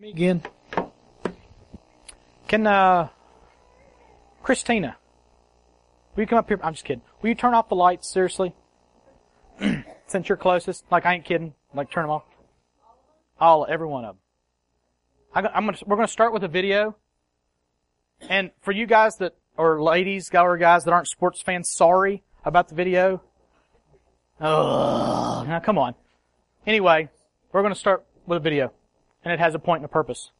Me again. Can uh, Christina, will you come up here? I'm just kidding. Will you turn off the lights? Seriously, since you're closest. Like I ain't kidding. Like turn them off. All, every one of them. I, am gonna, we're gonna start with a video. And for you guys that, or ladies, or guys that aren't sports fans, sorry about the video. Oh, now come on. Anyway, we're gonna start with a video. And it has a point and a purpose.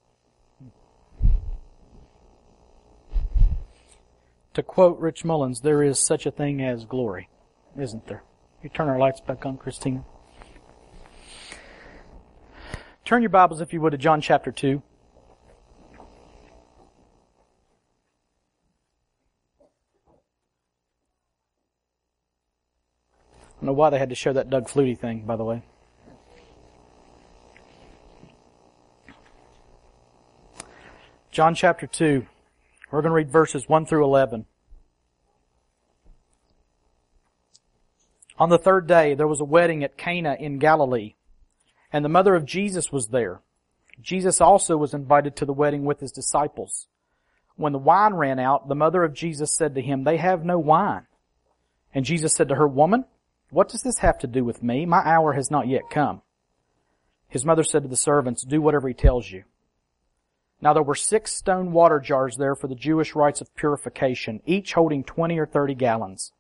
To quote Rich Mullins, there is such a thing as glory, isn't there? You turn our lights back on, Christina. Turn your Bibles, if you would, to John chapter 2. I don't know why they had to show that Doug Flutie thing, by the way. John chapter 2. We're going to read verses 1 through 11. On the third day, there was a wedding at Cana in Galilee, and the mother of Jesus was there. Jesus also was invited to the wedding with his disciples. When the wine ran out, the mother of Jesus said to him, They have no wine. And Jesus said to her, Woman, what does this have to do with me? My hour has not yet come. His mother said to the servants, Do whatever he tells you. Now there were six stone water jars there for the Jewish rites of purification, each holding twenty or thirty gallons.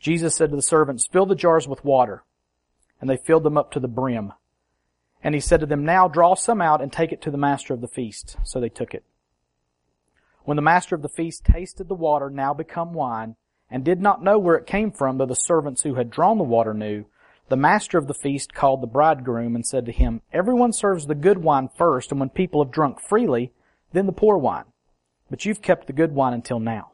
Jesus said to the servants, fill the jars with water. And they filled them up to the brim. And he said to them, now draw some out and take it to the master of the feast. So they took it. When the master of the feast tasted the water now become wine, and did not know where it came from, though the servants who had drawn the water knew, the master of the feast called the bridegroom and said to him, Everyone serves the good wine first, and when people have drunk freely, then the poor wine. But you've kept the good wine until now.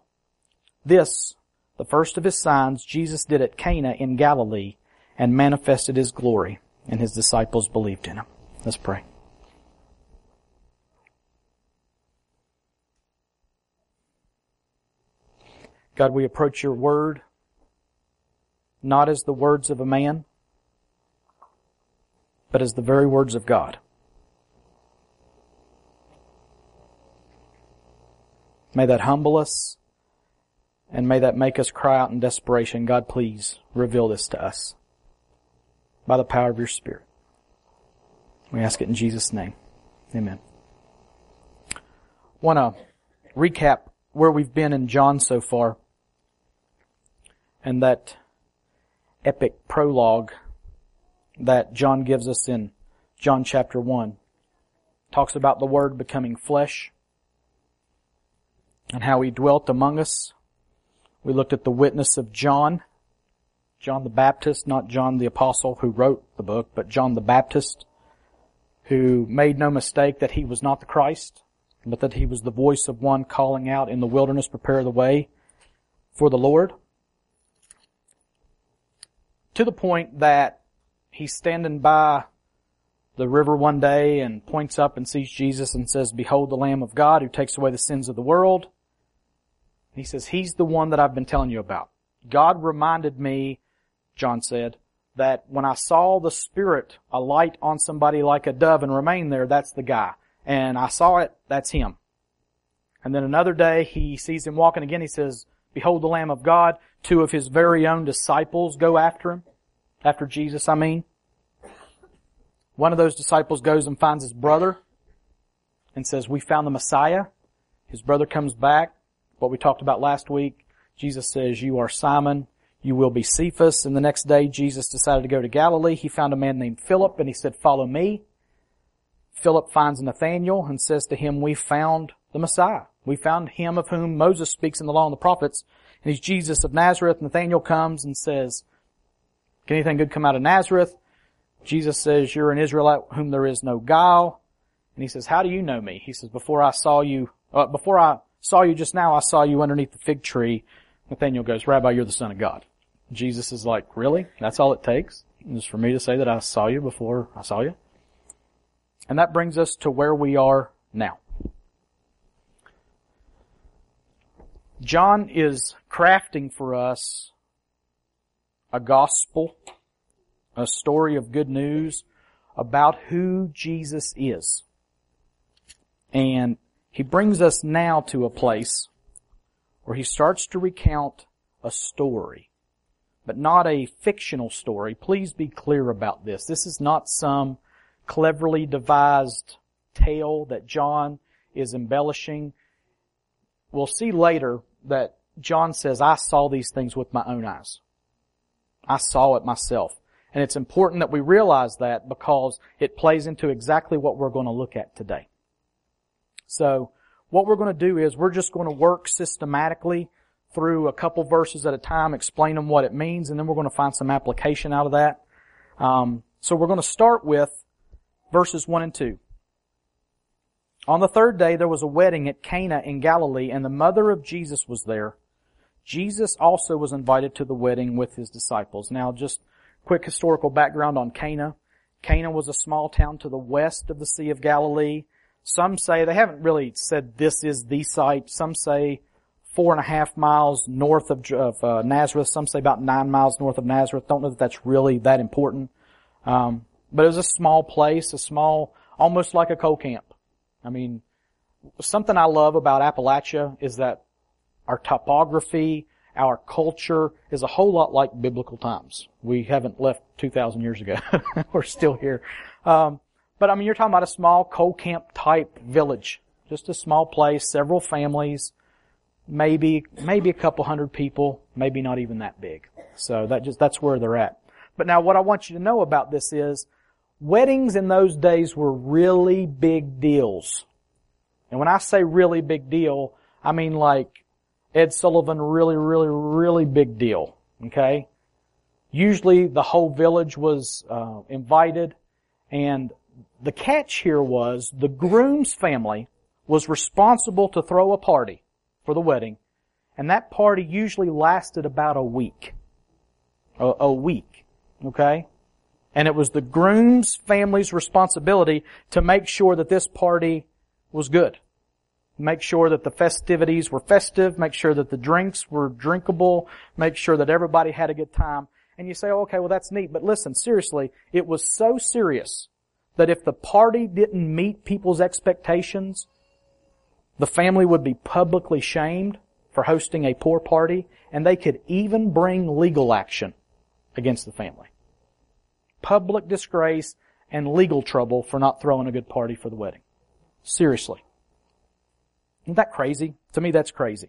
This, the first of his signs, Jesus did at Cana in Galilee and manifested his glory, and his disciples believed in him. Let's pray. God, we approach your word not as the words of a man, but as the very words of God. May that humble us and may that make us cry out in desperation, God, please reveal this to us by the power of your Spirit. We ask it in Jesus' name. Amen. Want to recap where we've been in John so far and that epic prologue that John gives us in John chapter 1. Talks about the Word becoming flesh and how He dwelt among us. We looked at the witness of John, John the Baptist, not John the Apostle who wrote the book, but John the Baptist, who made no mistake that he was not the Christ, but that he was the voice of one calling out in the wilderness, prepare the way for the Lord. To the point that he's standing by the river one day and points up and sees Jesus and says, behold the Lamb of God who takes away the sins of the world. He says, he's the one that I've been telling you about. God reminded me, John said, that when I saw the Spirit alight on somebody like a dove and remain there, that's the guy. And I saw it, that's him. And then another day he sees him walking again, he says, behold the Lamb of God. Two of his very own disciples go after him after Jesus, I mean. One of those disciples goes and finds his brother and says, we found the Messiah. His brother comes back. What we talked about last week. Jesus says, you are Simon. You will be Cephas. And the next day, Jesus decided to go to Galilee. He found a man named Philip and he said, follow me. Philip finds Nathanael and says to him, we found the Messiah. We found him of whom Moses speaks in the law and the prophets. And he's Jesus of Nazareth. Nathanael comes and says, can anything good come out of Nazareth? Jesus says, you're an Israelite whom there is no guile. And he says, how do you know me? He says, before I saw you, uh, before I saw you just now, I saw you underneath the fig tree. Nathaniel goes, Rabbi, you're the son of God. Jesus is like, really? That's all it takes? Just for me to say that I saw you before I saw you? And that brings us to where we are now. John is crafting for us a gospel, a story of good news about who Jesus is. And he brings us now to a place where he starts to recount a story, but not a fictional story. Please be clear about this. This is not some cleverly devised tale that John is embellishing. We'll see later that John says, I saw these things with my own eyes. I saw it myself. And it's important that we realize that because it plays into exactly what we're going to look at today. So, what we're going to do is we're just going to work systematically through a couple verses at a time, explain them what it means, and then we're going to find some application out of that. Um, so we're going to start with verses 1 and 2. On the third day there was a wedding at Cana in Galilee, and the mother of Jesus was there. Jesus also was invited to the wedding with his disciples. Now just quick historical background on Cana. Cana was a small town to the west of the Sea of Galilee. Some say, they haven't really said this is the site. Some say four and a half miles north of, of uh, Nazareth. Some say about nine miles north of Nazareth. Don't know that that's really that important. Um, but it was a small place, a small, almost like a coal camp. I mean, something I love about Appalachia is that our topography, our culture is a whole lot like biblical times. We haven't left 2,000 years ago. We're still here. Um, but I mean, you're talking about a small coal camp type village. Just a small place, several families, maybe, maybe a couple hundred people, maybe not even that big. So that just, that's where they're at. But now what I want you to know about this is, weddings in those days were really big deals. And when I say really big deal, I mean like Ed Sullivan, really, really, really big deal. Okay? Usually the whole village was uh, invited, and the catch here was the groom's family was responsible to throw a party for the wedding, and that party usually lasted about a week. A, a week. Okay? And it was the groom's family's responsibility to make sure that this party was good make sure that the festivities were festive, make sure that the drinks were drinkable, make sure that everybody had a good time. And you say, oh, okay, well that's neat, but listen, seriously, it was so serious that if the party didn't meet people's expectations, the family would be publicly shamed for hosting a poor party, and they could even bring legal action against the family. Public disgrace and legal trouble for not throwing a good party for the wedding. Seriously. Isn't that crazy? To me, that's crazy.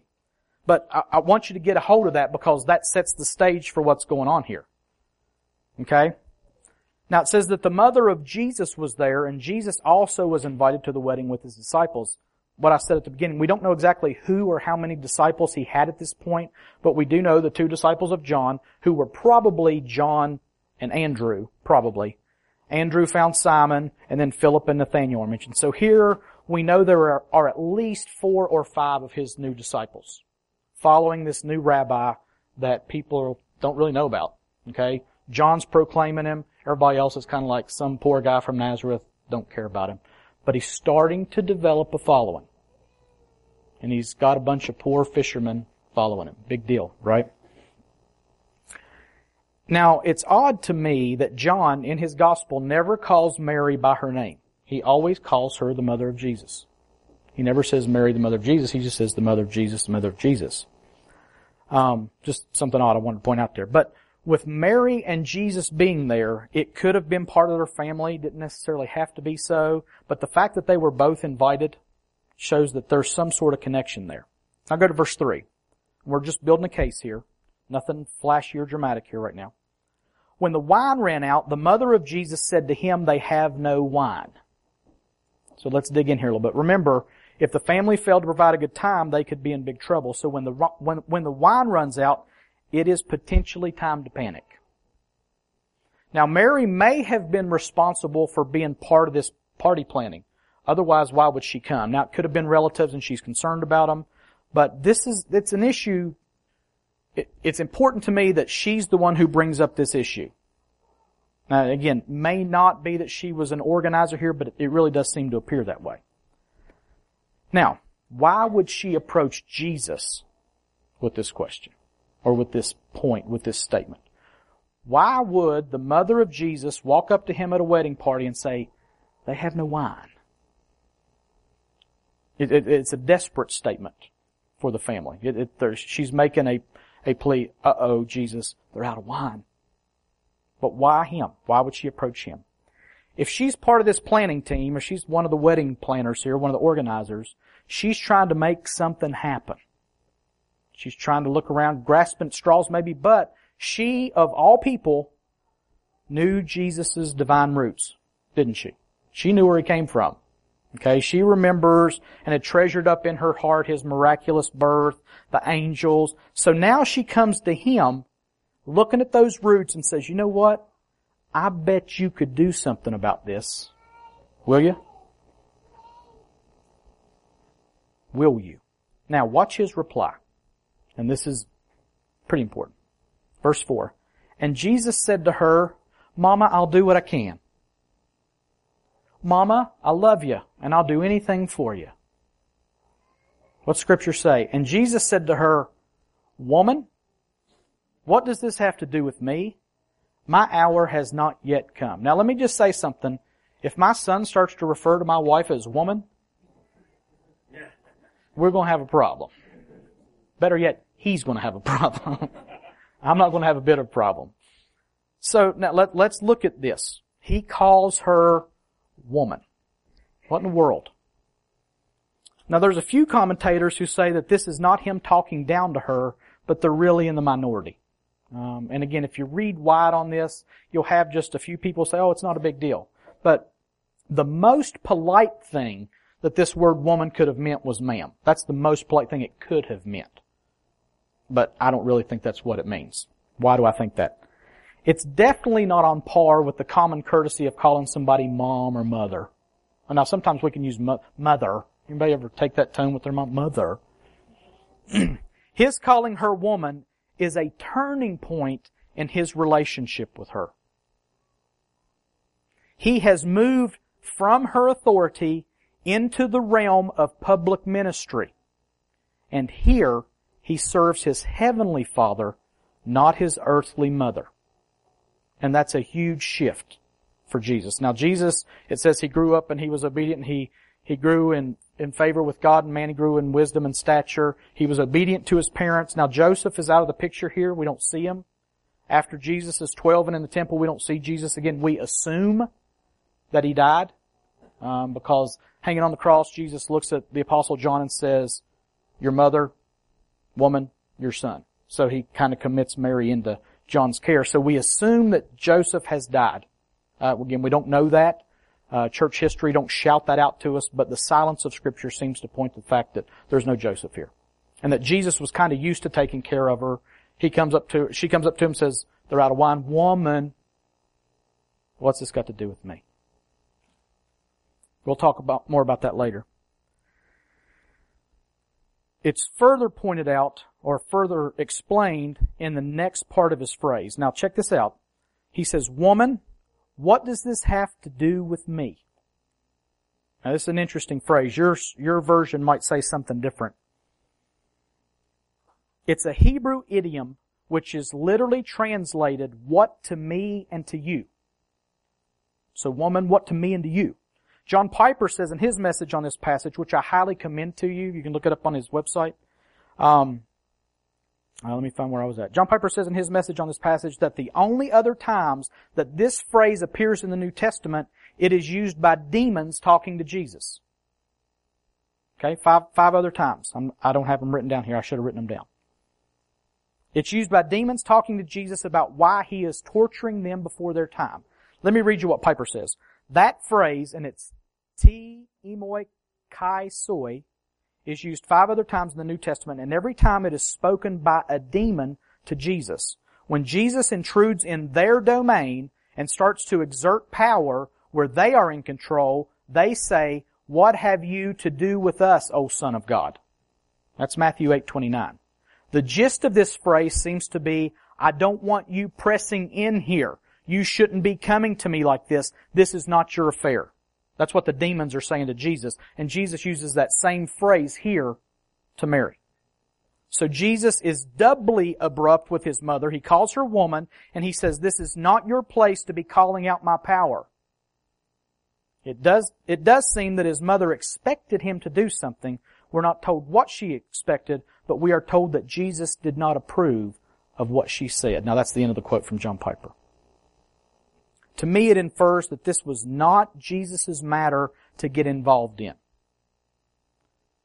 But I, I, want you to get a hold of that because that sets the stage for what's going on here. Okay? Now it says that the mother of Jesus was there and Jesus also was invited to the wedding with his disciples. What I said at the beginning, we don't know exactly who or how many disciples he had at this point, but we do know the two disciples of John, who were probably John and Andrew, probably. Andrew found Simon, and then Philip and Nathaniel are mentioned. So here we know there are, are at least four or five of his new disciples following this new rabbi that people don't really know about. Okay? John's proclaiming him. Everybody else is kind of like some poor guy from Nazareth. Don't care about him. But he's starting to develop a following. And he's got a bunch of poor fishermen following him. Big deal, right? Now, it's odd to me that John in his gospel never calls Mary by her name. He always calls her the mother of Jesus. He never says Mary, the mother of Jesus. He just says the mother of Jesus, the mother of Jesus. Um, just something odd I wanted to point out there. But with Mary and Jesus being there, it could have been part of their family, didn't necessarily have to be so, but the fact that they were both invited shows that there's some sort of connection there. Now go to verse 3. We're just building a case here. Nothing flashy or dramatic here right now. When the wine ran out, the mother of Jesus said to him, they have no wine. So let's dig in here a little bit. Remember, if the family failed to provide a good time, they could be in big trouble. So when the, when, when the wine runs out, it is potentially time to panic. Now Mary may have been responsible for being part of this party planning. Otherwise, why would she come? Now it could have been relatives and she's concerned about them, but this is, it's an issue. It, it's important to me that she's the one who brings up this issue. Now again, may not be that she was an organizer here, but it really does seem to appear that way. Now, why would she approach Jesus with this question? Or with this point, with this statement? Why would the mother of Jesus walk up to him at a wedding party and say, they have no wine? It, it, it's a desperate statement for the family. she's making a, a plea, uh-oh, Jesus, they're out of wine. But why him? Why would she approach him? If she's part of this planning team, or she's one of the wedding planners here, one of the organizers, she's trying to make something happen. She's trying to look around, grasping at straws maybe, but she, of all people, knew Jesus' divine roots, didn't she? She knew where he came from. Okay, she remembers and had treasured up in her heart his miraculous birth, the angels. So now she comes to him, looking at those roots and says, you know what? I bet you could do something about this. Will you? Will you? Now watch his reply. And this is pretty important. Verse 4. And Jesus said to her, Mama, I'll do what I can. Mama, I love you, and I'll do anything for you. What scripture say? And Jesus said to her, Woman, what does this have to do with me? My hour has not yet come. Now let me just say something. If my son starts to refer to my wife as woman, we're going to have a problem. Better yet, he's going to have a problem. I'm not going to have a bit of problem. So now let, let's look at this. He calls her woman. What in the world? Now there's a few commentators who say that this is not him talking down to her, but they're really in the minority. Um, and again, if you read wide on this, you'll have just a few people say, "Oh, it's not a big deal." But the most polite thing that this word woman could have meant was ma'am. That's the most polite thing it could have meant. But I don't really think that's what it means. Why do I think that? It's definitely not on par with the common courtesy of calling somebody mom or mother. Now sometimes we can use mo- mother. Anybody ever take that tone with their mom? Mother. his calling her woman is a turning point in his relationship with her. He has moved from her authority into the realm of public ministry. And here he serves his heavenly father, not his earthly mother. And that's a huge shift for Jesus. Now Jesus, it says he grew up and he was obedient and he, he grew in, in favor with God and man. He grew in wisdom and stature. He was obedient to his parents. Now Joseph is out of the picture here. We don't see him. After Jesus is 12 and in the temple, we don't see Jesus again. We assume that he died. Um, because hanging on the cross, Jesus looks at the apostle John and says, your mother, woman, your son. So he kind of commits Mary into John's care. So we assume that Joseph has died. Uh, again, we don't know that. Uh, church history don't shout that out to us, but the silence of scripture seems to point to the fact that there's no Joseph here. And that Jesus was kind of used to taking care of her. He comes up to, she comes up to him and says, they're out of wine. Woman, what's this got to do with me? We'll talk about, more about that later. It's further pointed out or further explained in the next part of his phrase. Now check this out. He says, woman, what does this have to do with me? Now this is an interesting phrase. Your, your version might say something different. It's a Hebrew idiom which is literally translated, what to me and to you. So woman, what to me and to you. John Piper says in his message on this passage, which I highly commend to you, you can look it up on his website. Um, uh, let me find where I was at. John Piper says in his message on this passage that the only other times that this phrase appears in the New Testament, it is used by demons talking to Jesus. Okay, five, five other times. I'm, I do not have them written down here. I should have written them down. It's used by demons talking to Jesus about why he is torturing them before their time. Let me read you what Piper says. That phrase, and it's Ti emoi kai soi, is used five other times in the New Testament, and every time it is spoken by a demon to Jesus. When Jesus intrudes in their domain and starts to exert power where they are in control, they say, what have you to do with us, O Son of God? That's Matthew 8:29. The gist of this phrase seems to be, I don't want you pressing in here. You shouldn't be coming to me like this. This is not your affair. That's what the demons are saying to Jesus. And Jesus uses that same phrase here to Mary. So Jesus is doubly abrupt with his mother. He calls her woman and he says, this is not your place to be calling out my power. It does, it does seem that his mother expected him to do something. We're not told what she expected, but we are told that Jesus did not approve of what she said. Now that's the end of the quote from John Piper. To me it infers that this was not Jesus' matter to get involved in.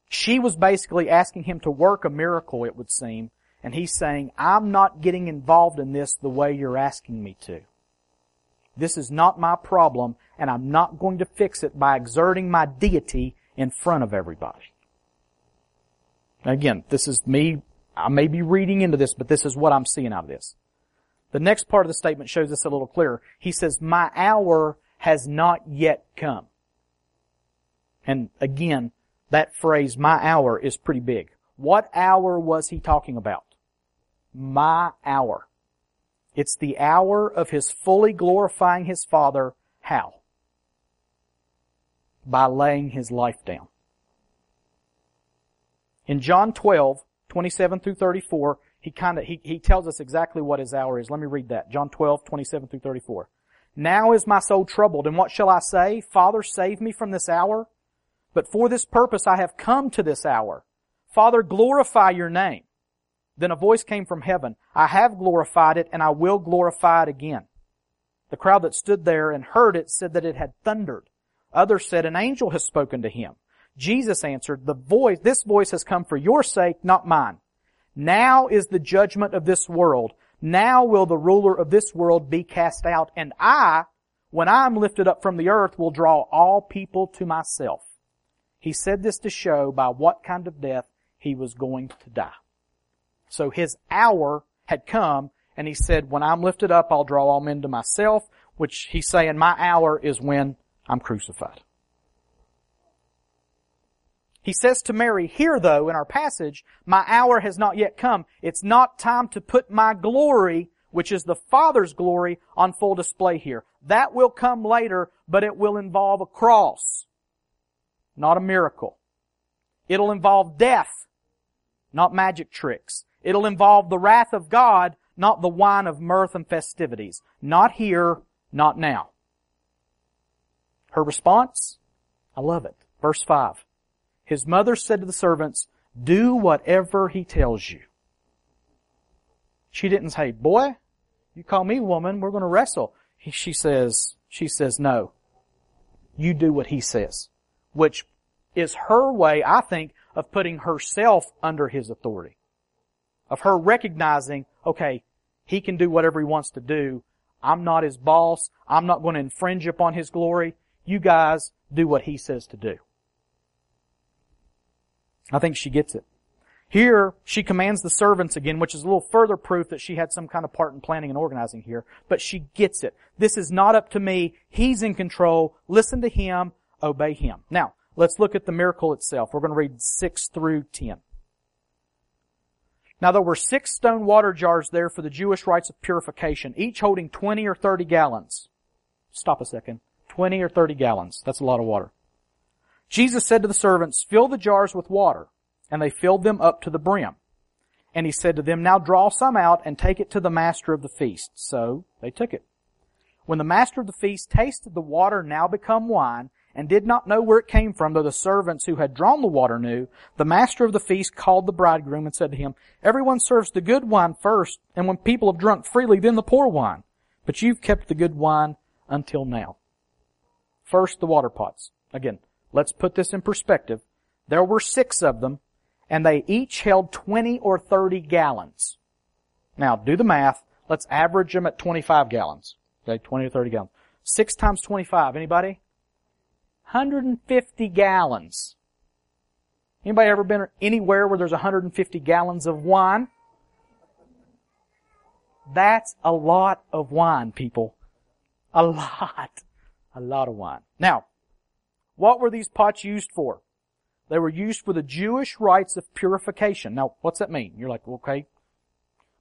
She was basically asking him to work a miracle, it would seem, and he's saying, I'm not getting involved in this the way you're asking me to. This is not my problem, and I'm not going to fix it by exerting my deity in front of everybody. Again, this is me, I may be reading into this, but this is what I'm seeing out of this. The next part of the statement shows this a little clearer. He says, my hour has not yet come. And again, that phrase, my hour, is pretty big. What hour was he talking about? My hour. It's the hour of his fully glorifying his Father. How? By laying his life down. In John 12, 27 through 34, he kind of, he, he tells us exactly what his hour is. Let me read that. John 12, 27 through 34. Now is my soul troubled, and what shall I say? Father, save me from this hour. But for this purpose I have come to this hour. Father, glorify your name. Then a voice came from heaven. I have glorified it, and I will glorify it again. The crowd that stood there and heard it said that it had thundered. Others said, an angel has spoken to him. Jesus answered, the voice, this voice has come for your sake, not mine. Now is the judgment of this world. Now will the ruler of this world be cast out. And I, when I am lifted up from the earth, will draw all people to myself. He said this to show by what kind of death he was going to die. So his hour had come, and he said, when I'm lifted up, I'll draw all men to myself, which he's saying my hour is when I'm crucified. He says to Mary, here though, in our passage, my hour has not yet come. It's not time to put my glory, which is the Father's glory, on full display here. That will come later, but it will involve a cross, not a miracle. It'll involve death, not magic tricks. It'll involve the wrath of God, not the wine of mirth and festivities. Not here, not now. Her response? I love it. Verse 5. His mother said to the servants, do whatever he tells you. She didn't say, boy, you call me woman, we're going to wrestle. She says, she says, no. You do what he says. Which is her way, I think, of putting herself under his authority. Of her recognizing, okay, he can do whatever he wants to do. I'm not his boss. I'm not going to infringe upon his glory. You guys do what he says to do. I think she gets it. Here, she commands the servants again, which is a little further proof that she had some kind of part in planning and organizing here. But she gets it. This is not up to me. He's in control. Listen to him. Obey him. Now, let's look at the miracle itself. We're going to read 6 through 10. Now there were six stone water jars there for the Jewish rites of purification, each holding 20 or 30 gallons. Stop a second. 20 or 30 gallons. That's a lot of water. Jesus said to the servants, fill the jars with water. And they filled them up to the brim. And he said to them, now draw some out and take it to the master of the feast. So they took it. When the master of the feast tasted the water now become wine and did not know where it came from, though the servants who had drawn the water knew, the master of the feast called the bridegroom and said to him, everyone serves the good wine first, and when people have drunk freely, then the poor wine. But you've kept the good wine until now. First, the water pots. Again, Let's put this in perspective. There were six of them, and they each held 20 or 30 gallons. Now, do the math. Let's average them at 25 gallons. Okay, 20 or 30 gallons. Six times 25, anybody? 150 gallons. Anybody ever been anywhere where there's 150 gallons of wine? That's a lot of wine, people. A lot. A lot of wine. Now, what were these pots used for? They were used for the Jewish rites of purification. Now, what's that mean? You're like, okay.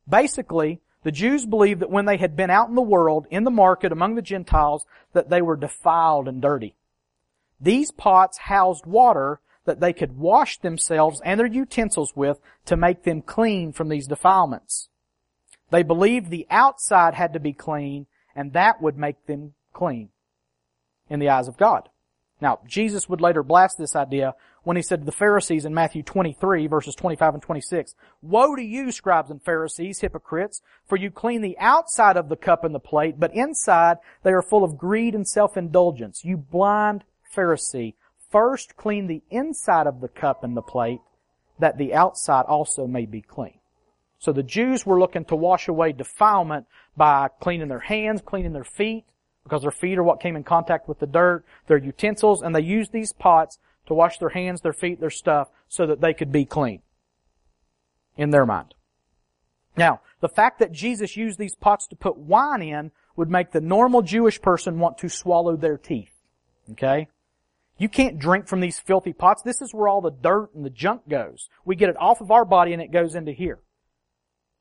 Basically, the Jews believed that when they had been out in the world, in the market, among the Gentiles, that they were defiled and dirty. These pots housed water that they could wash themselves and their utensils with to make them clean from these defilements. They believed the outside had to be clean and that would make them clean in the eyes of God. Now, Jesus would later blast this idea when he said to the Pharisees in Matthew 23 verses 25 and 26, Woe to you, scribes and Pharisees, hypocrites, for you clean the outside of the cup and the plate, but inside they are full of greed and self-indulgence. You blind Pharisee, first clean the inside of the cup and the plate, that the outside also may be clean. So the Jews were looking to wash away defilement by cleaning their hands, cleaning their feet, because their feet are what came in contact with the dirt, their utensils, and they used these pots to wash their hands, their feet, their stuff, so that they could be clean. In their mind. Now, the fact that Jesus used these pots to put wine in would make the normal Jewish person want to swallow their teeth. Okay? You can't drink from these filthy pots. This is where all the dirt and the junk goes. We get it off of our body and it goes into here.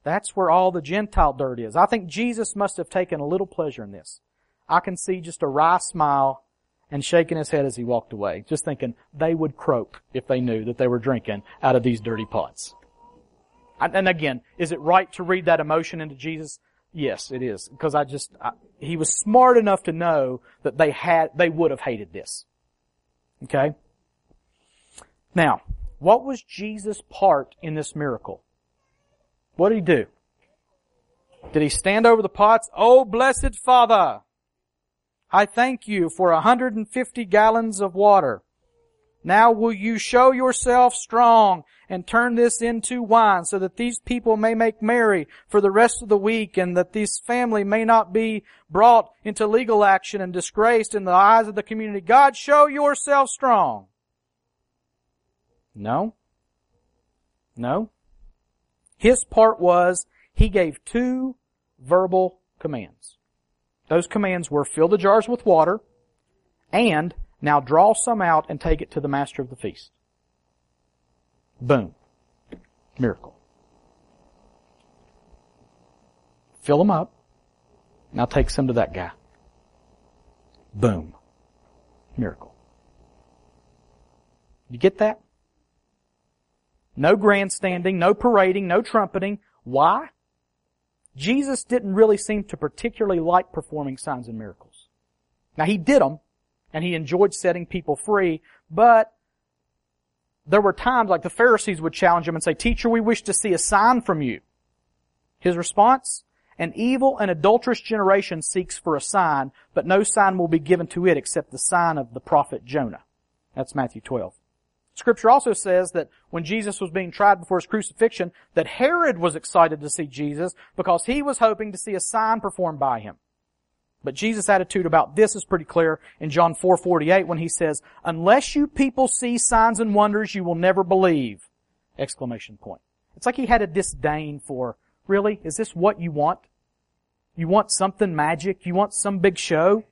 That's where all the Gentile dirt is. I think Jesus must have taken a little pleasure in this. I can see just a wry smile and shaking his head as he walked away, just thinking they would croak if they knew that they were drinking out of these dirty pots. And again, is it right to read that emotion into Jesus? Yes, it is. Because I just, I, he was smart enough to know that they had, they would have hated this. Okay? Now, what was Jesus' part in this miracle? What did he do? Did he stand over the pots? Oh, blessed Father! I thank you for 150 gallons of water. Now will you show yourself strong and turn this into wine so that these people may make merry for the rest of the week and that this family may not be brought into legal action and disgraced in the eyes of the community. God, show yourself strong. No. No. His part was he gave two verbal commands. Those commands were fill the jars with water and now draw some out and take it to the master of the feast. Boom. Miracle. Fill them up. Now take some to that guy. Boom. Miracle. You get that? No grandstanding, no parading, no trumpeting. Why? Jesus didn't really seem to particularly like performing signs and miracles. Now he did them, and he enjoyed setting people free, but there were times like the Pharisees would challenge him and say, Teacher, we wish to see a sign from you. His response? An evil and adulterous generation seeks for a sign, but no sign will be given to it except the sign of the prophet Jonah. That's Matthew 12. Scripture also says that when Jesus was being tried before his crucifixion, that Herod was excited to see Jesus because he was hoping to see a sign performed by him. But Jesus' attitude about this is pretty clear in John 4:48 when he says, "Unless you people see signs and wonders, you will never believe." Exclamation point. It's like he had a disdain for, really, is this what you want? You want something magic? You want some big show?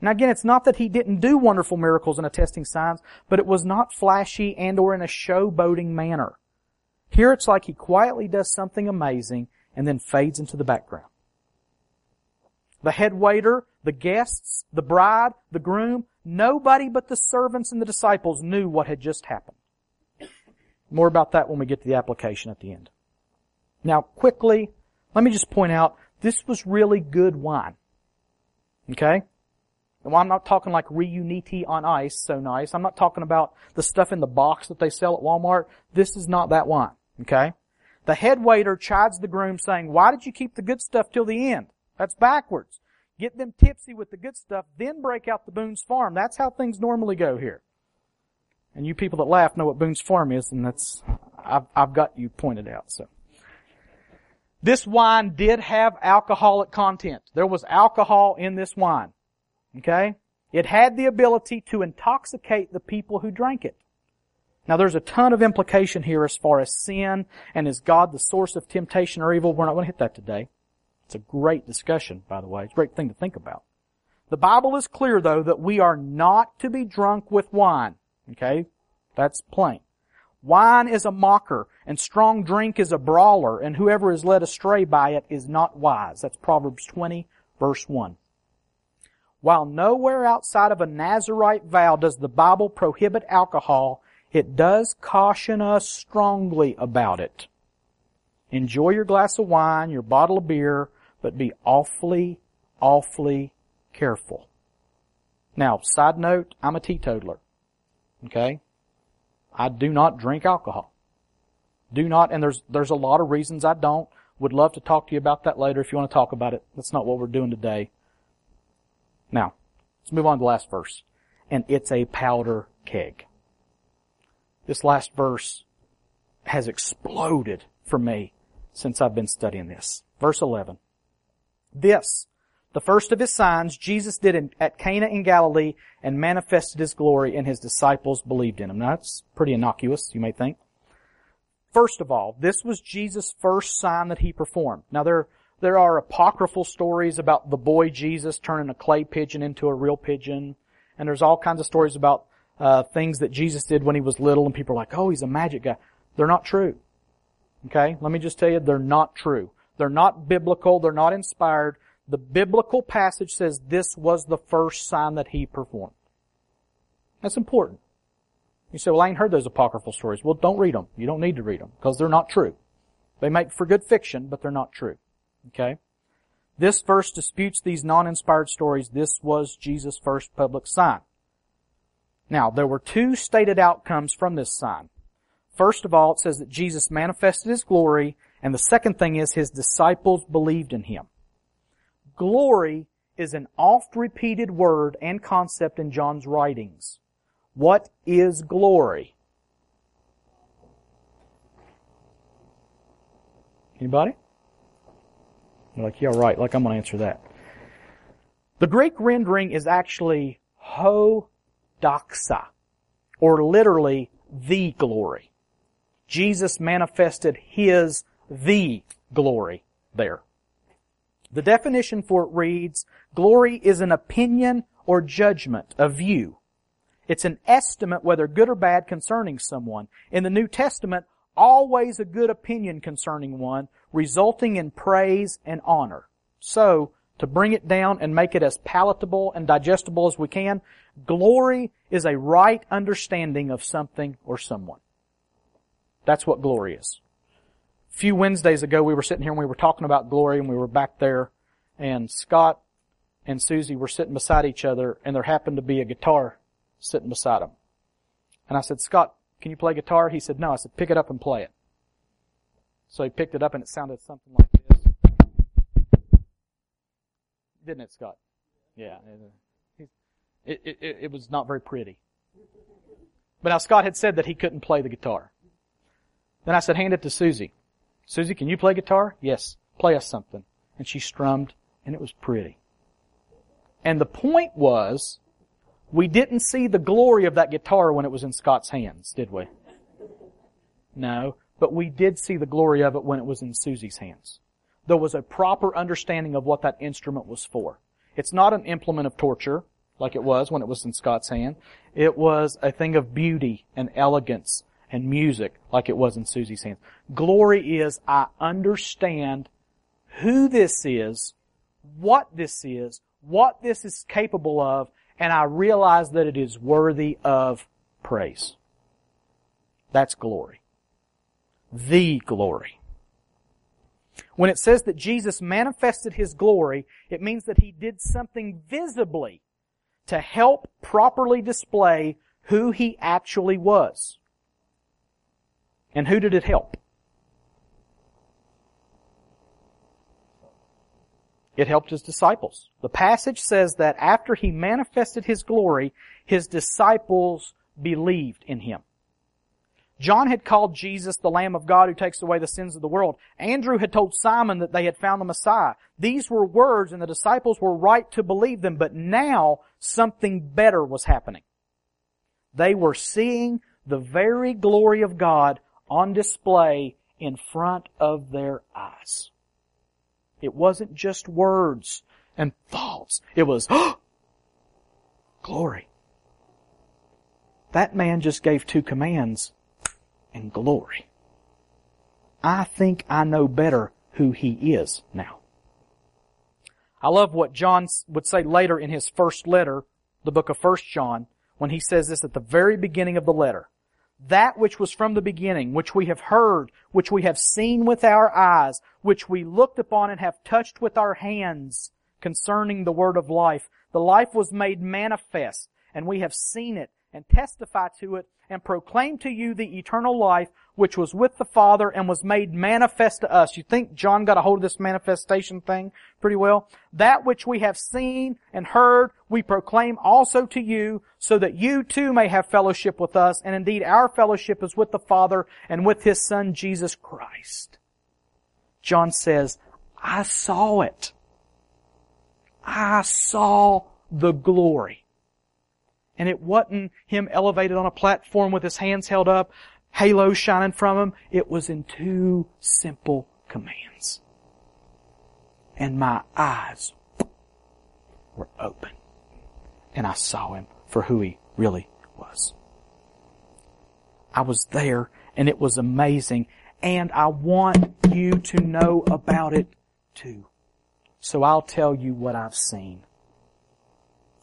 Now again, it's not that he didn't do wonderful miracles and attesting signs, but it was not flashy and or in a showboating manner. Here it's like he quietly does something amazing and then fades into the background. The head waiter, the guests, the bride, the groom, nobody but the servants and the disciples knew what had just happened. More about that when we get to the application at the end. Now quickly, let me just point out, this was really good wine. Okay? And I'm not talking like Riunite on ice, so nice, I'm not talking about the stuff in the box that they sell at Walmart. This is not that wine. Okay? The head waiter chides the groom saying, why did you keep the good stuff till the end? That's backwards. Get them tipsy with the good stuff, then break out the Boone's Farm. That's how things normally go here. And you people that laugh know what Boone's Farm is, and that's, I've, I've got you pointed out, so. This wine did have alcoholic content. There was alcohol in this wine. Okay? It had the ability to intoxicate the people who drank it. Now there's a ton of implication here as far as sin and is God the source of temptation or evil. We're not going to hit that today. It's a great discussion, by the way. It's a great thing to think about. The Bible is clear though that we are not to be drunk with wine. Okay? That's plain. Wine is a mocker and strong drink is a brawler and whoever is led astray by it is not wise. That's Proverbs 20 verse 1. While nowhere outside of a Nazarite vow does the Bible prohibit alcohol, it does caution us strongly about it. Enjoy your glass of wine, your bottle of beer, but be awfully, awfully careful. Now, side note, I'm a teetotaler. Okay? I do not drink alcohol. Do not, and there's, there's a lot of reasons I don't. Would love to talk to you about that later if you want to talk about it. That's not what we're doing today. Now, let's move on to the last verse. And it's a powder keg. This last verse has exploded for me since I've been studying this. Verse 11. This, the first of his signs, Jesus did in, at Cana in Galilee and manifested his glory and his disciples believed in him. Now that's pretty innocuous, you may think. First of all, this was Jesus' first sign that he performed. Now there, there are apocryphal stories about the boy Jesus turning a clay pigeon into a real pigeon. And there's all kinds of stories about uh, things that Jesus did when he was little and people are like, oh, he's a magic guy. They're not true. Okay? Let me just tell you, they're not true. They're not biblical. They're not inspired. The biblical passage says this was the first sign that he performed. That's important. You say, well, I ain't heard those apocryphal stories. Well, don't read them. You don't need to read them because they're not true. They make for good fiction, but they're not true. Okay? This verse disputes these non-inspired stories. This was Jesus' first public sign. Now, there were two stated outcomes from this sign. First of all, it says that Jesus manifested His glory, and the second thing is His disciples believed in Him. Glory is an oft repeated word and concept in John's writings. What is glory? Anybody? Like, yeah, right, like I'm going to answer that. The Greek rendering is actually ho doxa, or literally the glory. Jesus manifested His the glory there. The definition for it reads, glory is an opinion or judgment, a view, it's an estimate, whether good or bad, concerning someone. In the New Testament, always a good opinion concerning one, resulting in praise and honor. So, to bring it down and make it as palatable and digestible as we can, glory is a right understanding of something or someone. That's what glory is. A few Wednesdays ago, we were sitting here and we were talking about glory and we were back there and Scott and Susie were sitting beside each other and there happened to be a guitar sitting beside him. And I said, Scott, can you play guitar? He said, no. I said, pick it up and play it. So he picked it up and it sounded something like this. Didn't it, Scott? Yeah. It, it, it, it was not very pretty. But now Scott had said that he couldn't play the guitar. Then I said, hand it to Susie. Susie, can you play guitar? Yes. Play us something. And she strummed and it was pretty. And the point was, we didn't see the glory of that guitar when it was in Scott's hands, did we? No, but we did see the glory of it when it was in Susie's hands. There was a proper understanding of what that instrument was for. It's not an implement of torture, like it was when it was in Scott's hand. It was a thing of beauty and elegance and music, like it was in Susie's hands. Glory is, I understand who this is, what this is, what this is capable of, and I realize that it is worthy of praise. That's glory. The glory. When it says that Jesus manifested His glory, it means that He did something visibly to help properly display who He actually was. And who did it help? It helped his disciples. The passage says that after he manifested his glory, his disciples believed in him. John had called Jesus the Lamb of God who takes away the sins of the world. Andrew had told Simon that they had found the Messiah. These were words and the disciples were right to believe them, but now something better was happening. They were seeing the very glory of God on display in front of their eyes. It wasn't just words and thoughts. It was, oh, glory. That man just gave two commands and glory. I think I know better who he is now. I love what John would say later in his first letter, the book of First John, when he says this at the very beginning of the letter that which was from the beginning, which we have heard, which we have seen with our eyes, which we looked upon and have touched with our hands concerning the word of life. The life was made manifest, and we have seen it and testify to it and proclaim to you the eternal life which was with the Father and was made manifest to us. You think John got a hold of this manifestation thing pretty well? That which we have seen and heard, we proclaim also to you so that you too may have fellowship with us. And indeed our fellowship is with the Father and with His Son Jesus Christ. John says, I saw it. I saw the glory. And it wasn't him elevated on a platform with his hands held up, halos shining from him. It was in two simple commands. And my eyes were open. And I saw him for who he really was. I was there and it was amazing and I want you to know about it too. So I'll tell you what I've seen.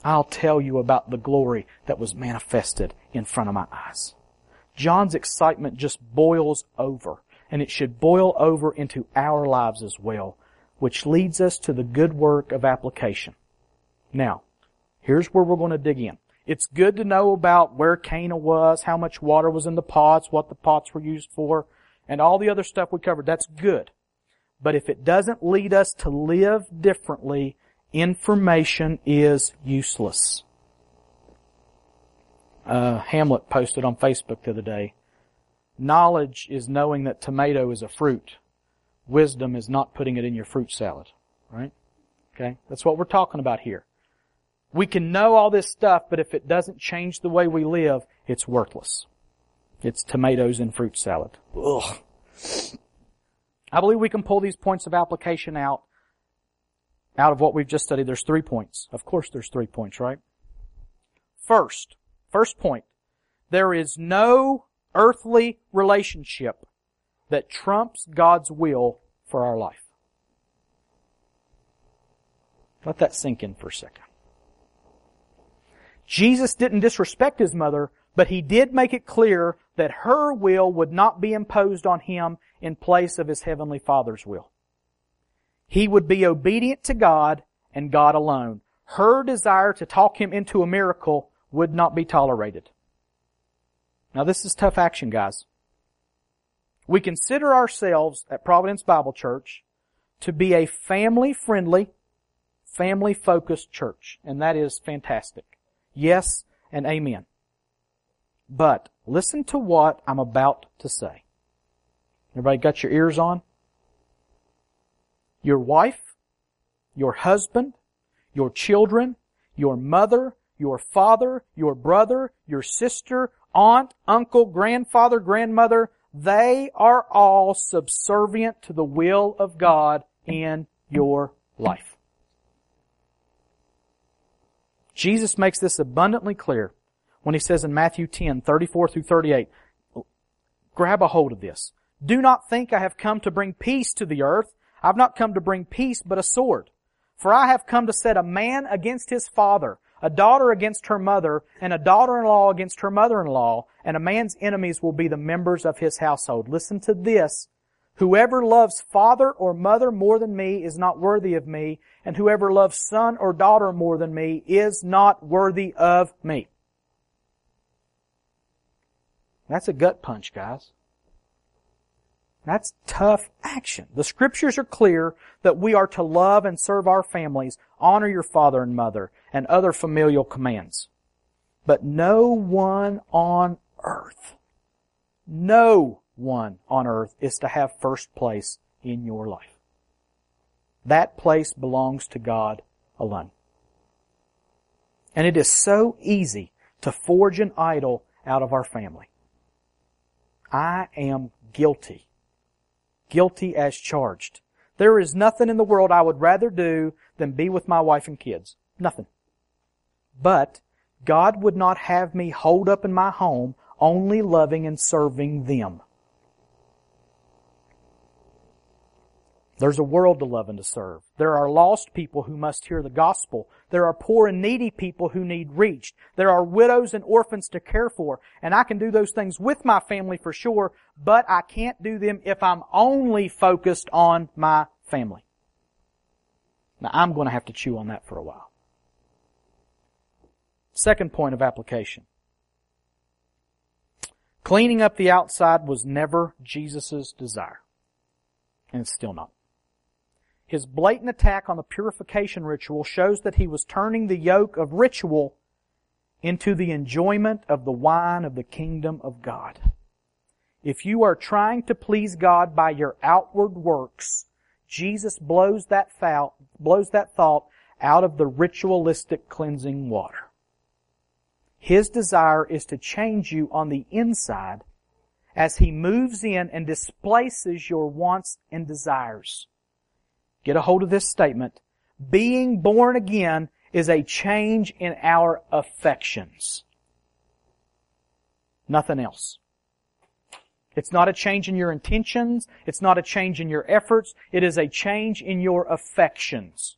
I'll tell you about the glory that was manifested in front of my eyes. John's excitement just boils over, and it should boil over into our lives as well, which leads us to the good work of application. Now, here's where we're going to dig in. It's good to know about where Cana was, how much water was in the pots, what the pots were used for, and all the other stuff we covered. That's good. But if it doesn't lead us to live differently, information is useless. Uh, Hamlet posted on Facebook the other day, knowledge is knowing that tomato is a fruit. Wisdom is not putting it in your fruit salad. Right? Okay? That's what we're talking about here. We can know all this stuff, but if it doesn't change the way we live, it's worthless. It's tomatoes in fruit salad. Ugh. I believe we can pull these points of application out out of what we've just studied, there's three points. Of course there's three points, right? First, first point, there is no earthly relationship that trumps God's will for our life. Let that sink in for a second. Jesus didn't disrespect his mother, but he did make it clear that her will would not be imposed on him in place of his heavenly Father's will. He would be obedient to God and God alone. Her desire to talk him into a miracle would not be tolerated. Now this is tough action, guys. We consider ourselves at Providence Bible Church to be a family friendly, family focused church. And that is fantastic. Yes and amen. But listen to what I'm about to say. Everybody got your ears on? Your wife, your husband, your children, your mother, your father, your brother, your sister, aunt, uncle, grandfather, grandmother, they are all subservient to the will of God in your life. Jesus makes this abundantly clear when he says in Matthew 10, 34 through 38, grab a hold of this. Do not think I have come to bring peace to the earth. I've not come to bring peace, but a sword. For I have come to set a man against his father, a daughter against her mother, and a daughter-in-law against her mother-in-law, and a man's enemies will be the members of his household. Listen to this. Whoever loves father or mother more than me is not worthy of me, and whoever loves son or daughter more than me is not worthy of me. That's a gut punch, guys. That's tough action. The scriptures are clear that we are to love and serve our families, honor your father and mother, and other familial commands. But no one on earth, no one on earth is to have first place in your life. That place belongs to God alone. And it is so easy to forge an idol out of our family. I am guilty guilty as charged. There is nothing in the world I would rather do than be with my wife and kids. Nothing. But God would not have me hold up in my home only loving and serving them. There's a world to love and to serve. There are lost people who must hear the gospel. There are poor and needy people who need reached. There are widows and orphans to care for. And I can do those things with my family for sure, but I can't do them if I'm only focused on my family. Now I'm going to have to chew on that for a while. Second point of application. Cleaning up the outside was never Jesus' desire. And it's still not. His blatant attack on the purification ritual shows that he was turning the yoke of ritual into the enjoyment of the wine of the kingdom of God. If you are trying to please God by your outward works, Jesus blows that, foul, blows that thought out of the ritualistic cleansing water. His desire is to change you on the inside as He moves in and displaces your wants and desires. Get a hold of this statement. Being born again is a change in our affections. Nothing else. It's not a change in your intentions. It's not a change in your efforts. It is a change in your affections.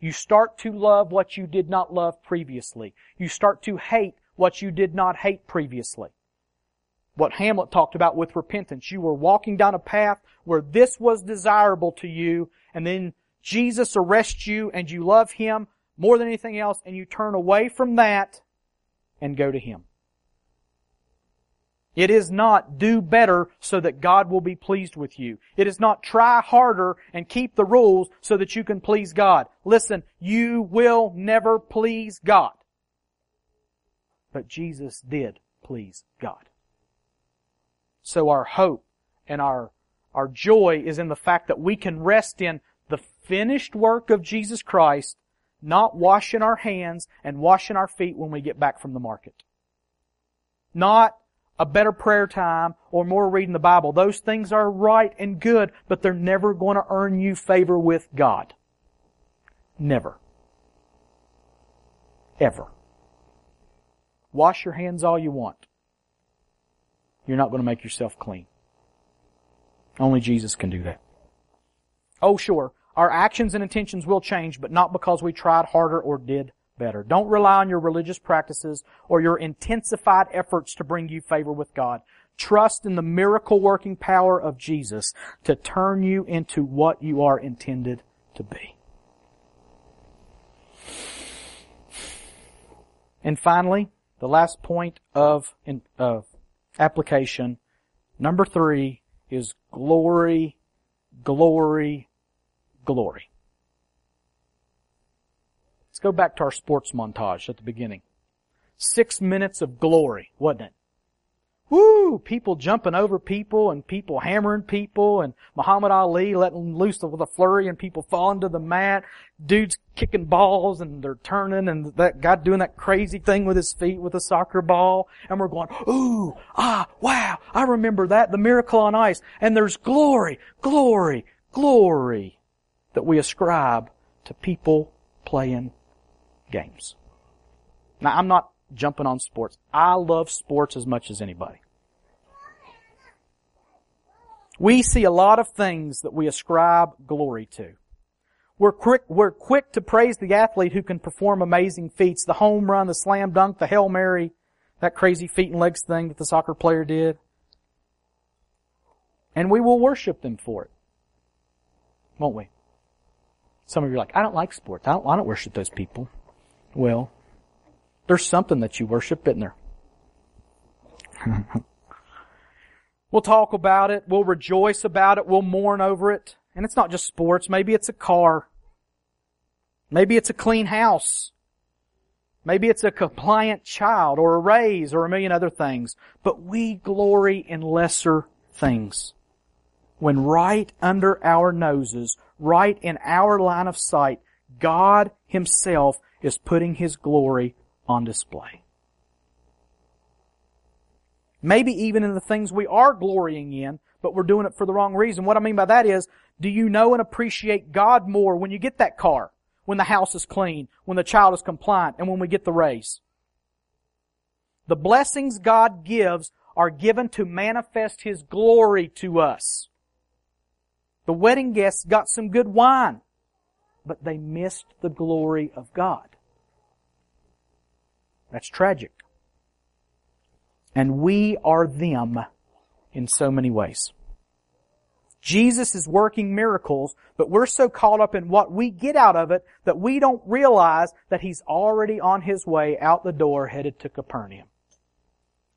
You start to love what you did not love previously. You start to hate what you did not hate previously. What Hamlet talked about with repentance. You were walking down a path where this was desirable to you, and then Jesus arrests you and you love Him more than anything else, and you turn away from that and go to Him. It is not do better so that God will be pleased with you. It is not try harder and keep the rules so that you can please God. Listen, you will never please God. But Jesus did please God. So our hope and our, our joy is in the fact that we can rest in the finished work of Jesus Christ, not washing our hands and washing our feet when we get back from the market. Not a better prayer time, or more reading the Bible. Those things are right and good, but they're never going to earn you favor with God. Never. Ever. Wash your hands all you want. You're not going to make yourself clean. Only Jesus can do that. Oh sure, our actions and intentions will change, but not because we tried harder or did better. Don't rely on your religious practices or your intensified efforts to bring you favor with God. Trust in the miracle working power of Jesus to turn you into what you are intended to be. And finally, the last point of, of application, number three, is glory, glory, glory. Let's go back to our sports montage at the beginning. Six minutes of glory, wasn't it? Woo! People jumping over people and people hammering people and Muhammad Ali letting loose with a flurry and people falling to the mat. Dudes kicking balls and they're turning and that guy doing that crazy thing with his feet with a soccer ball. And we're going, ooh, ah, wow, I remember that, the miracle on ice. And there's glory, glory, glory that we ascribe to people playing games. Now I'm not jumping on sports. I love sports as much as anybody. We see a lot of things that we ascribe glory to. We're quick, we're quick to praise the athlete who can perform amazing feats. The home run, the slam dunk, the Hail Mary, that crazy feet and legs thing that the soccer player did. And we will worship them for it. Won't we? Some of you are like, I don't like sports. I don't, I don't worship those people. Well, there's something that you worship, isn't there? we'll talk about it. We'll rejoice about it. We'll mourn over it. And it's not just sports. Maybe it's a car. Maybe it's a clean house. Maybe it's a compliant child or a raise or a million other things. But we glory in lesser things. When right under our noses, right in our line of sight, God Himself is putting His glory on display. Maybe even in the things we are glorying in, but we're doing it for the wrong reason. What I mean by that is, do you know and appreciate God more when you get that car, when the house is clean, when the child is compliant, and when we get the raise? The blessings God gives are given to manifest His glory to us. The wedding guests got some good wine, but they missed the glory of God. That's tragic. And we are them in so many ways. Jesus is working miracles, but we're so caught up in what we get out of it that we don't realize that He's already on His way out the door headed to Capernaum.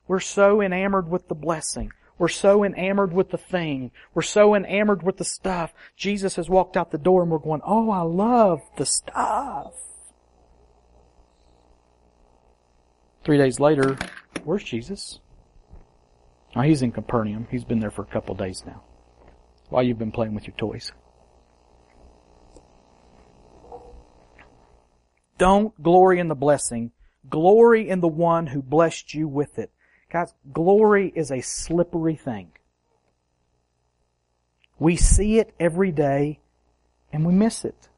We're so enamored with the blessing. We're so enamored with the thing. We're so enamored with the stuff. Jesus has walked out the door and we're going, oh, I love the stuff. Three days later, where's Jesus? Oh, he's in Capernaum. He's been there for a couple days now. While you've been playing with your toys. Don't glory in the blessing. Glory in the one who blessed you with it. Guys, glory is a slippery thing. We see it every day and we miss it.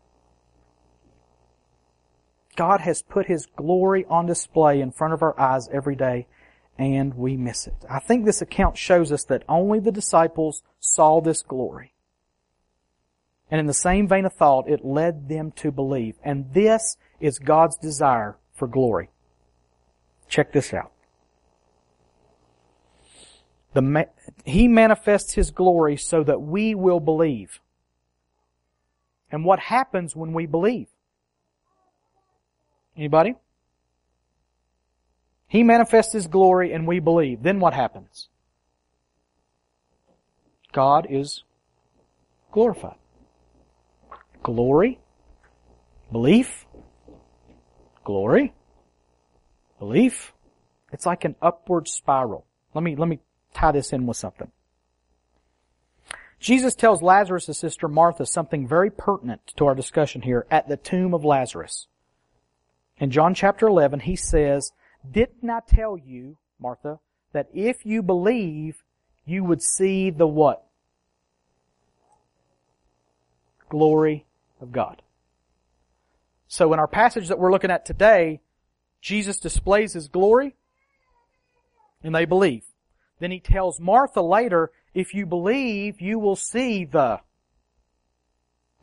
God has put His glory on display in front of our eyes every day and we miss it. I think this account shows us that only the disciples saw this glory. And in the same vein of thought, it led them to believe. And this is God's desire for glory. Check this out. The, he manifests His glory so that we will believe. And what happens when we believe? Anybody? He manifests His glory and we believe. Then what happens? God is glorified. Glory, belief, glory, belief. It's like an upward spiral. Let me, let me tie this in with something. Jesus tells Lazarus' sister Martha something very pertinent to our discussion here at the tomb of Lazarus. In John chapter 11, he says, Didn't I tell you, Martha, that if you believe, you would see the what? Glory of God. So in our passage that we're looking at today, Jesus displays His glory, and they believe. Then he tells Martha later, if you believe, you will see the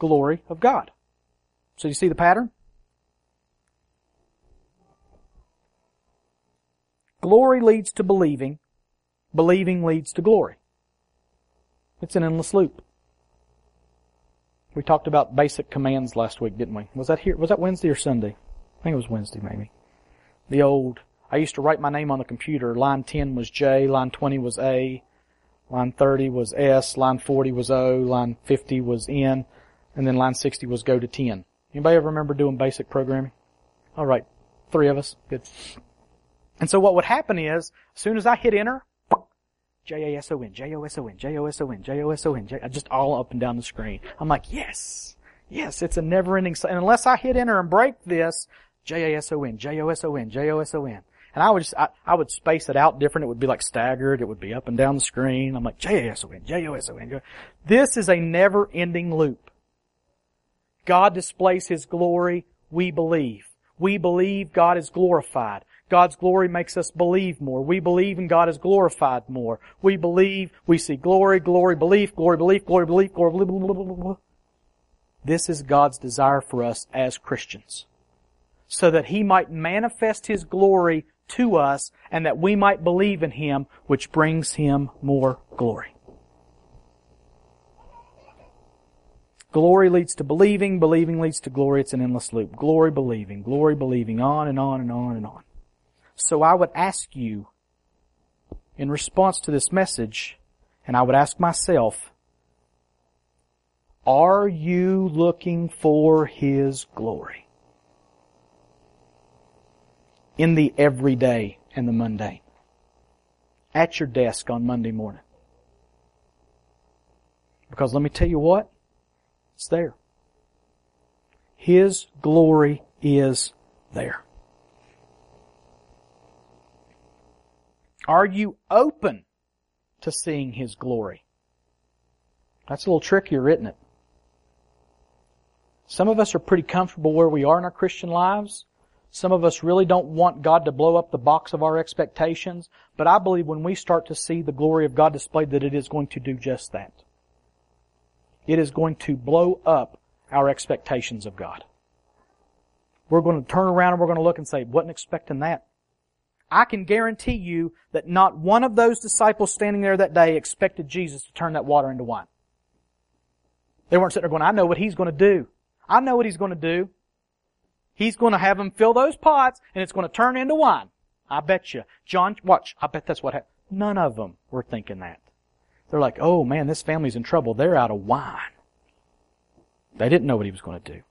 glory of God. So you see the pattern? Glory leads to believing. Believing leads to glory. It's an endless loop. We talked about basic commands last week, didn't we? Was that here? Was that Wednesday or Sunday? I think it was Wednesday, maybe. The old I used to write my name on the computer. Line 10 was J, line 20 was A, line 30 was S, line 40 was O, line 50 was N, and then line 60 was go to 10. Anybody ever remember doing basic programming? Alright, three of us. Good. And so what would happen is, as soon as I hit enter, J-A-S-O-N, J-O-S-O-N, J-O-S-O-N, J-O-S-O-N, just all up and down the screen. I'm like, yes! Yes, it's a never ending, and unless I hit enter and break this, J-A-S-O-N, J-O-S-O-N, J-O-S-O-N. And I would just, I, I, would space it out different. It would be like staggered. It would be up and down the screen. I'm like, J-A-S-O-N, J-O-S-O-N. This is a never ending loop. God displays His glory. We believe. We believe God is glorified. God's glory makes us believe more. We believe and God is glorified more. We believe, we see glory, glory, belief, glory, belief, glory, belief, glory, blah, blah, blah, blah, blah. This is God's desire for us as Christians. So that He might manifest His glory to us and that we might believe in Him, which brings Him more glory. Glory leads to believing, believing leads to glory. It's an endless loop. Glory, believing, glory, believing, on and on and on and on. So I would ask you, in response to this message, and I would ask myself, are you looking for His glory? in the everyday and the mundane. At your desk on Monday morning. Because let me tell you what, it's there. His glory is there. Are you open to seeing His glory? That's a little trickier, isn't it? Some of us are pretty comfortable where we are in our Christian lives, some of us really don't want God to blow up the box of our expectations, but I believe when we start to see the glory of God displayed that it is going to do just that. It is going to blow up our expectations of God. We're going to turn around and we're going to look and say, wasn't expecting that. I can guarantee you that not one of those disciples standing there that day expected Jesus to turn that water into wine. They weren't sitting there going, I know what he's going to do. I know what he's going to do. He's going to have them fill those pots and it's going to turn into wine. I bet you. John, watch. I bet that's what happened. None of them were thinking that. They're like, oh man, this family's in trouble. They're out of wine. They didn't know what he was going to do.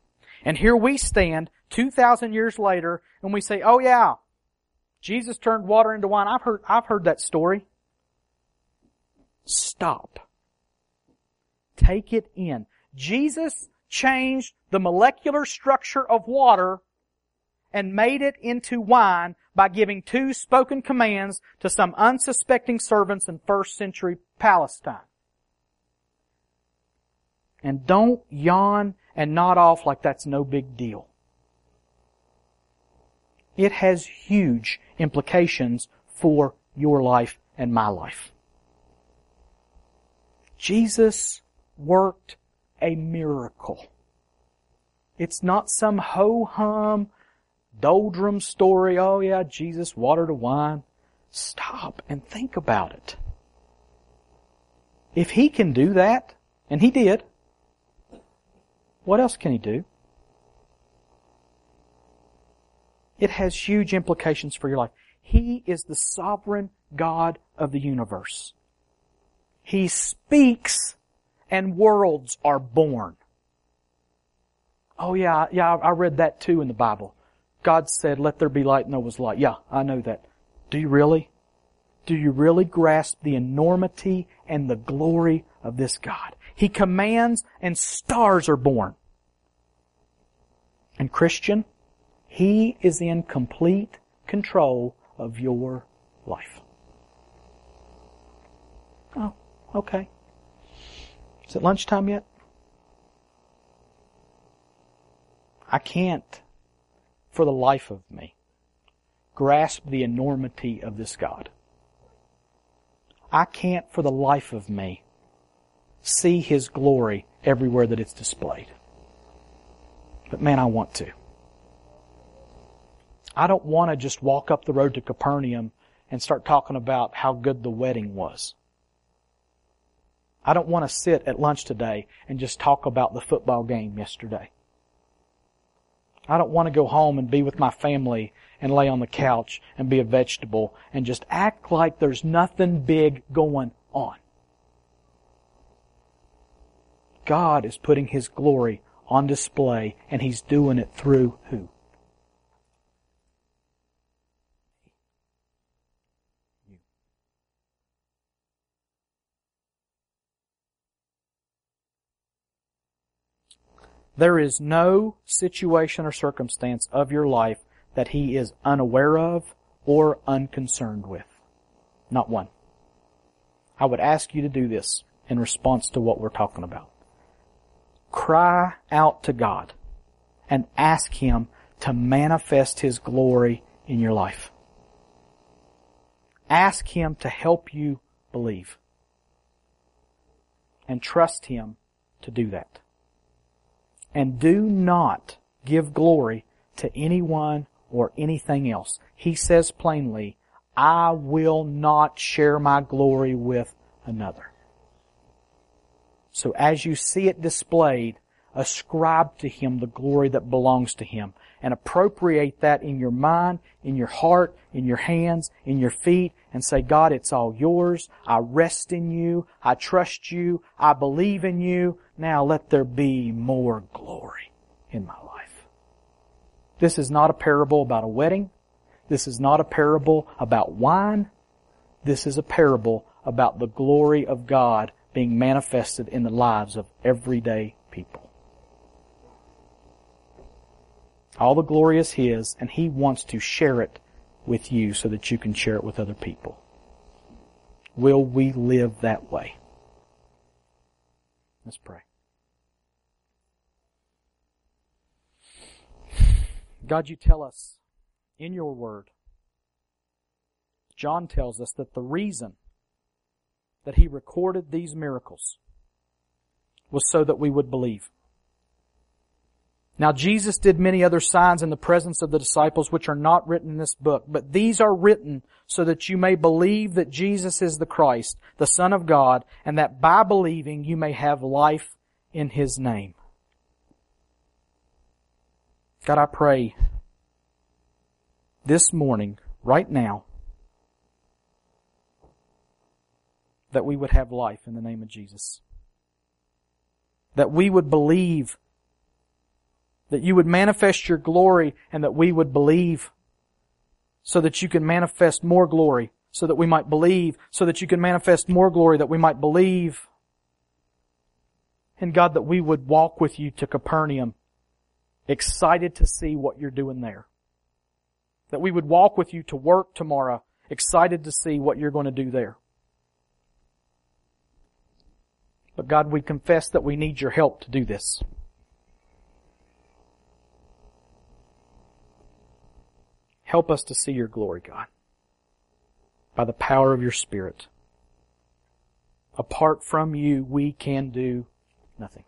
And here we stand 2,000 years later and we say, oh yeah, Jesus turned water into wine. I've heard, I've heard that story. Stop. Take it in. Jesus changed the molecular structure of water and made it into wine by giving two spoken commands to some unsuspecting servants in first century Palestine. And don't yawn and nod off like that's no big deal. It has huge implications for your life and my life. Jesus worked a miracle. It's not some ho-hum, doldrum story. Oh yeah, Jesus water to wine. Stop and think about it. If he can do that, and he did, what else can he do? It has huge implications for your life. He is the sovereign God of the universe. He speaks and worlds are born. Oh yeah, yeah, I read that too in the Bible. God said, let there be light and there was light. Yeah, I know that. Do you really? Do you really grasp the enormity and the glory of this God? He commands and stars are born. And Christian, He is in complete control of your life. Oh, okay. Is it lunchtime yet? I can't, for the life of me, grasp the enormity of this God. I can't, for the life of me, see His glory everywhere that it's displayed. But man, I want to. I don't want to just walk up the road to Capernaum and start talking about how good the wedding was. I don't want to sit at lunch today and just talk about the football game yesterday. I don't want to go home and be with my family and lay on the couch and be a vegetable and just act like there's nothing big going on. God is putting His glory on display and He's doing it through who? There is no situation or circumstance of your life that He is unaware of or unconcerned with. Not one. I would ask you to do this in response to what we're talking about. Cry out to God and ask Him to manifest His glory in your life. Ask Him to help you believe. And trust Him to do that. And do not give glory to anyone or anything else. He says plainly, I will not share my glory with another. So as you see it displayed, ascribe to Him the glory that belongs to Him and appropriate that in your mind, in your heart, in your hands, in your feet, and say, God, it's all yours. I rest in you. I trust you. I believe in you. Now let there be more glory in my life. This is not a parable about a wedding. This is not a parable about wine. This is a parable about the glory of God being manifested in the lives of everyday people. All the glory is His, and He wants to share it with you so that you can share it with other people. Will we live that way? Let's pray. God, you tell us in your word, John tells us that the reason that he recorded these miracles was so that we would believe. Now Jesus did many other signs in the presence of the disciples which are not written in this book, but these are written so that you may believe that Jesus is the Christ, the Son of God, and that by believing you may have life in His name. God, I pray this morning, right now, that we would have life in the name of Jesus. That we would believe that you would manifest your glory and that we would believe so that you can manifest more glory, so that we might believe, so that you can manifest more glory that we might believe. And God, that we would walk with you to Capernaum, excited to see what you're doing there. That we would walk with you to work tomorrow, excited to see what you're going to do there. But God, we confess that we need your help to do this. Help us to see your glory, God, by the power of your Spirit. Apart from you, we can do nothing.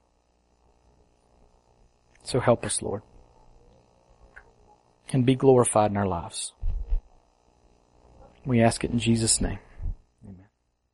So help us, Lord, and be glorified in our lives. We ask it in Jesus' name.